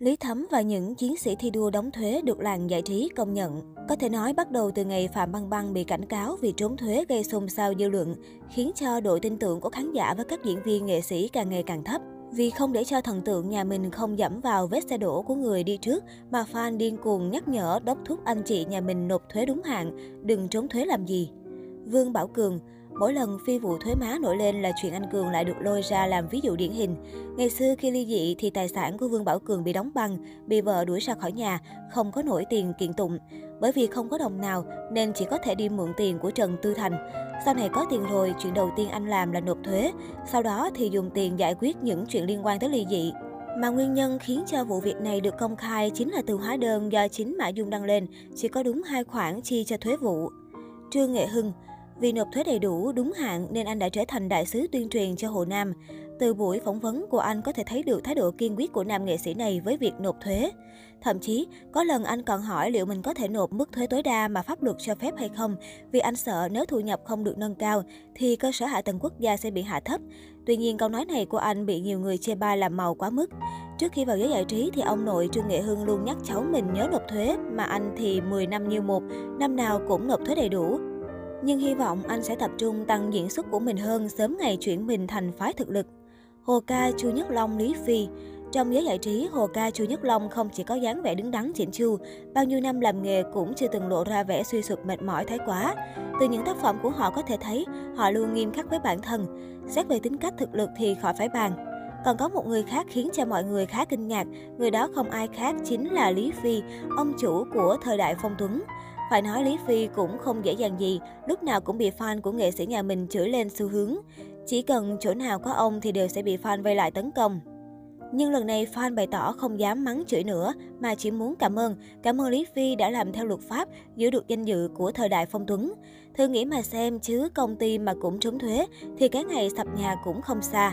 Lý Thấm và những chiến sĩ thi đua đóng thuế được làng giải trí công nhận. Có thể nói bắt đầu từ ngày Phạm Băng Băng bị cảnh cáo vì trốn thuế gây xôn xao dư luận, khiến cho độ tin tưởng của khán giả với các diễn viên nghệ sĩ càng ngày càng thấp. Vì không để cho thần tượng nhà mình không dẫm vào vết xe đổ của người đi trước, mà fan điên cuồng nhắc nhở đốc thúc anh chị nhà mình nộp thuế đúng hạn, đừng trốn thuế làm gì. Vương Bảo Cường Mỗi lần phi vụ thuế má nổi lên là chuyện anh Cường lại được lôi ra làm ví dụ điển hình. Ngày xưa khi ly dị thì tài sản của Vương Bảo Cường bị đóng băng, bị vợ đuổi ra khỏi nhà, không có nổi tiền kiện tụng. Bởi vì không có đồng nào nên chỉ có thể đi mượn tiền của Trần Tư Thành. Sau này có tiền rồi, chuyện đầu tiên anh làm là nộp thuế. Sau đó thì dùng tiền giải quyết những chuyện liên quan tới ly dị. Mà nguyên nhân khiến cho vụ việc này được công khai chính là từ hóa đơn do chính Mã Dung đăng lên, chỉ có đúng hai khoản chi cho thuế vụ. Trương Nghệ Hưng vì nộp thuế đầy đủ, đúng hạn nên anh đã trở thành đại sứ tuyên truyền cho Hồ Nam. Từ buổi phỏng vấn của anh có thể thấy được thái độ kiên quyết của nam nghệ sĩ này với việc nộp thuế. Thậm chí, có lần anh còn hỏi liệu mình có thể nộp mức thuế tối đa mà pháp luật cho phép hay không, vì anh sợ nếu thu nhập không được nâng cao thì cơ sở hạ tầng quốc gia sẽ bị hạ thấp. Tuy nhiên, câu nói này của anh bị nhiều người chê bai làm màu quá mức. Trước khi vào giới giải trí thì ông nội Trương Nghệ Hưng luôn nhắc cháu mình nhớ nộp thuế, mà anh thì 10 năm như một, năm nào cũng nộp thuế đầy đủ. Nhưng hy vọng anh sẽ tập trung tăng diễn xuất của mình hơn sớm ngày chuyển mình thành phái thực lực. Hồ ca Chu Nhất Long Lý Phi trong giới giải trí, Hồ ca Chu Nhất Long không chỉ có dáng vẻ đứng đắn chỉnh chu, bao nhiêu năm làm nghề cũng chưa từng lộ ra vẻ suy sụp mệt mỏi thái quá. Từ những tác phẩm của họ có thể thấy, họ luôn nghiêm khắc với bản thân. Xét về tính cách thực lực thì khỏi phải bàn. Còn có một người khác khiến cho mọi người khá kinh ngạc, người đó không ai khác chính là Lý Phi, ông chủ của thời đại phong tuấn. Phải nói Lý Phi cũng không dễ dàng gì, lúc nào cũng bị fan của nghệ sĩ nhà mình chửi lên xu hướng. Chỉ cần chỗ nào có ông thì đều sẽ bị fan vây lại tấn công. Nhưng lần này fan bày tỏ không dám mắng chửi nữa, mà chỉ muốn cảm ơn, cảm ơn Lý Phi đã làm theo luật pháp, giữ được danh dự của thời đại phong tuấn. Thử nghĩ mà xem chứ công ty mà cũng trốn thuế, thì cái ngày sập nhà cũng không xa.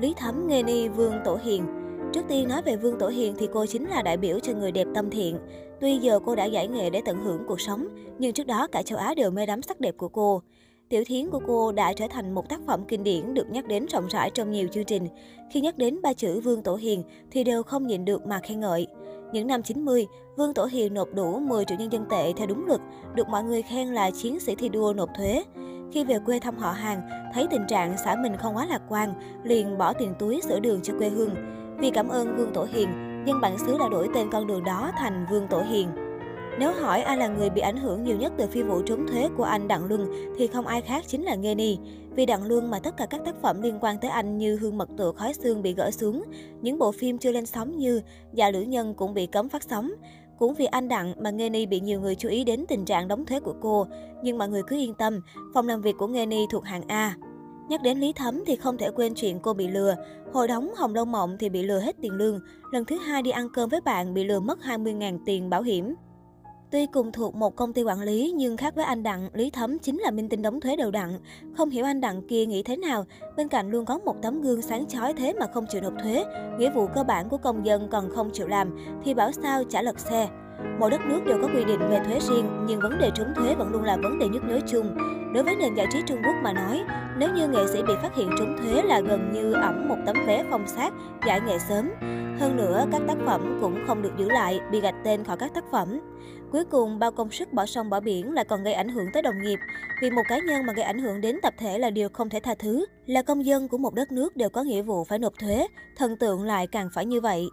Lý Thấm Nghê Ni Vương Tổ Hiền Trước tiên nói về Vương Tổ Hiền thì cô chính là đại biểu cho người đẹp tâm thiện. Tuy giờ cô đã giải nghệ để tận hưởng cuộc sống, nhưng trước đó cả châu Á đều mê đắm sắc đẹp của cô. Tiểu Thiến của cô đã trở thành một tác phẩm kinh điển được nhắc đến rộng rãi trong nhiều chương trình. Khi nhắc đến ba chữ Vương Tổ Hiền thì đều không nhịn được mà khen ngợi. Những năm 90, Vương Tổ Hiền nộp đủ 10 triệu nhân dân tệ theo đúng luật, được mọi người khen là chiến sĩ thi đua nộp thuế. Khi về quê thăm họ hàng, thấy tình trạng xã mình không quá lạc quan, liền bỏ tiền túi sửa đường cho quê hương. Vì cảm ơn Vương Tổ Hiền, dân bản xứ đã đổi tên con đường đó thành Vương Tổ Hiền. Nếu hỏi ai là người bị ảnh hưởng nhiều nhất từ phi vụ trốn thuế của anh Đặng Luân thì không ai khác chính là Nghê Ni. Vì Đặng Luân mà tất cả các tác phẩm liên quan tới anh như Hương mật tựa khói xương bị gỡ xuống, những bộ phim chưa lên sóng như Dạ Lữ Nhân cũng bị cấm phát sóng. Cũng vì anh Đặng mà Nghê Ni bị nhiều người chú ý đến tình trạng đóng thuế của cô. Nhưng mọi người cứ yên tâm, phòng làm việc của Nghê Ni thuộc hạng A. Nhắc đến Lý Thấm thì không thể quên chuyện cô bị lừa. Hồi đóng Hồng Lâu Mộng thì bị lừa hết tiền lương. Lần thứ hai đi ăn cơm với bạn bị lừa mất 20.000 tiền bảo hiểm. Tuy cùng thuộc một công ty quản lý nhưng khác với anh Đặng, Lý Thấm chính là minh tinh đóng thuế đều đặn. Không hiểu anh Đặng kia nghĩ thế nào, bên cạnh luôn có một tấm gương sáng chói thế mà không chịu nộp thuế. Nghĩa vụ cơ bản của công dân còn không chịu làm thì bảo sao trả lật xe. Mỗi đất nước đều có quy định về thuế riêng, nhưng vấn đề trốn thuế vẫn luôn là vấn đề nhức nhối chung. Đối với nền giải trí Trung Quốc mà nói, nếu như nghệ sĩ bị phát hiện trốn thuế là gần như ẩm một tấm vé phong sát, giải nghệ sớm. Hơn nữa, các tác phẩm cũng không được giữ lại, bị gạch tên khỏi các tác phẩm. Cuối cùng, bao công sức bỏ sông bỏ biển lại còn gây ảnh hưởng tới đồng nghiệp. Vì một cá nhân mà gây ảnh hưởng đến tập thể là điều không thể tha thứ. Là công dân của một đất nước đều có nghĩa vụ phải nộp thuế, thần tượng lại càng phải như vậy.